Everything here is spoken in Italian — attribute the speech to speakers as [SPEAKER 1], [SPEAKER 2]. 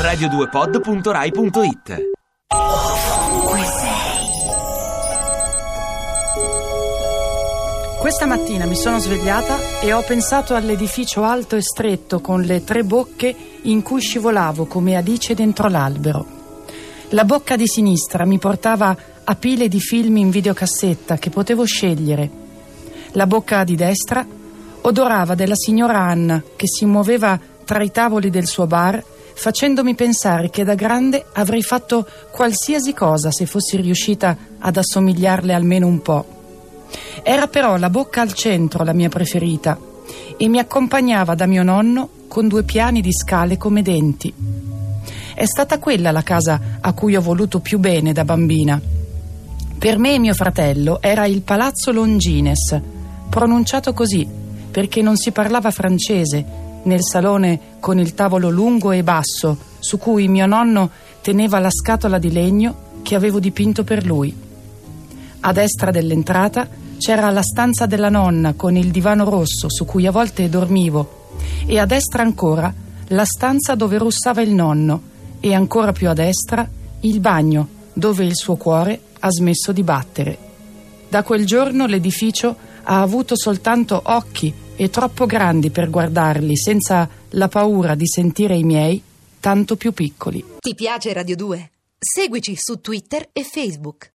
[SPEAKER 1] radio2pod.rai.it
[SPEAKER 2] Questa mattina mi sono svegliata e ho pensato all'edificio alto e stretto con le tre bocche in cui scivolavo come Alice dentro l'albero. La bocca di sinistra mi portava a pile di film in videocassetta che potevo scegliere. La bocca di destra odorava della signora Anna che si muoveva tra i tavoli del suo bar facendomi pensare che da grande avrei fatto qualsiasi cosa se fossi riuscita ad assomigliarle almeno un po'. Era però la bocca al centro la mia preferita e mi accompagnava da mio nonno con due piani di scale come denti. È stata quella la casa a cui ho voluto più bene da bambina. Per me e mio fratello era il Palazzo Longines, pronunciato così perché non si parlava francese nel salone con il tavolo lungo e basso su cui mio nonno teneva la scatola di legno che avevo dipinto per lui. A destra dell'entrata c'era la stanza della nonna con il divano rosso su cui a volte dormivo e a destra ancora la stanza dove russava il nonno e ancora più a destra il bagno dove il suo cuore ha smesso di battere. Da quel giorno l'edificio ha avuto soltanto occhi e troppo grandi per guardarli senza la paura di sentire i miei tanto più piccoli.
[SPEAKER 3] Ti piace Radio 2? Seguici su Twitter e Facebook.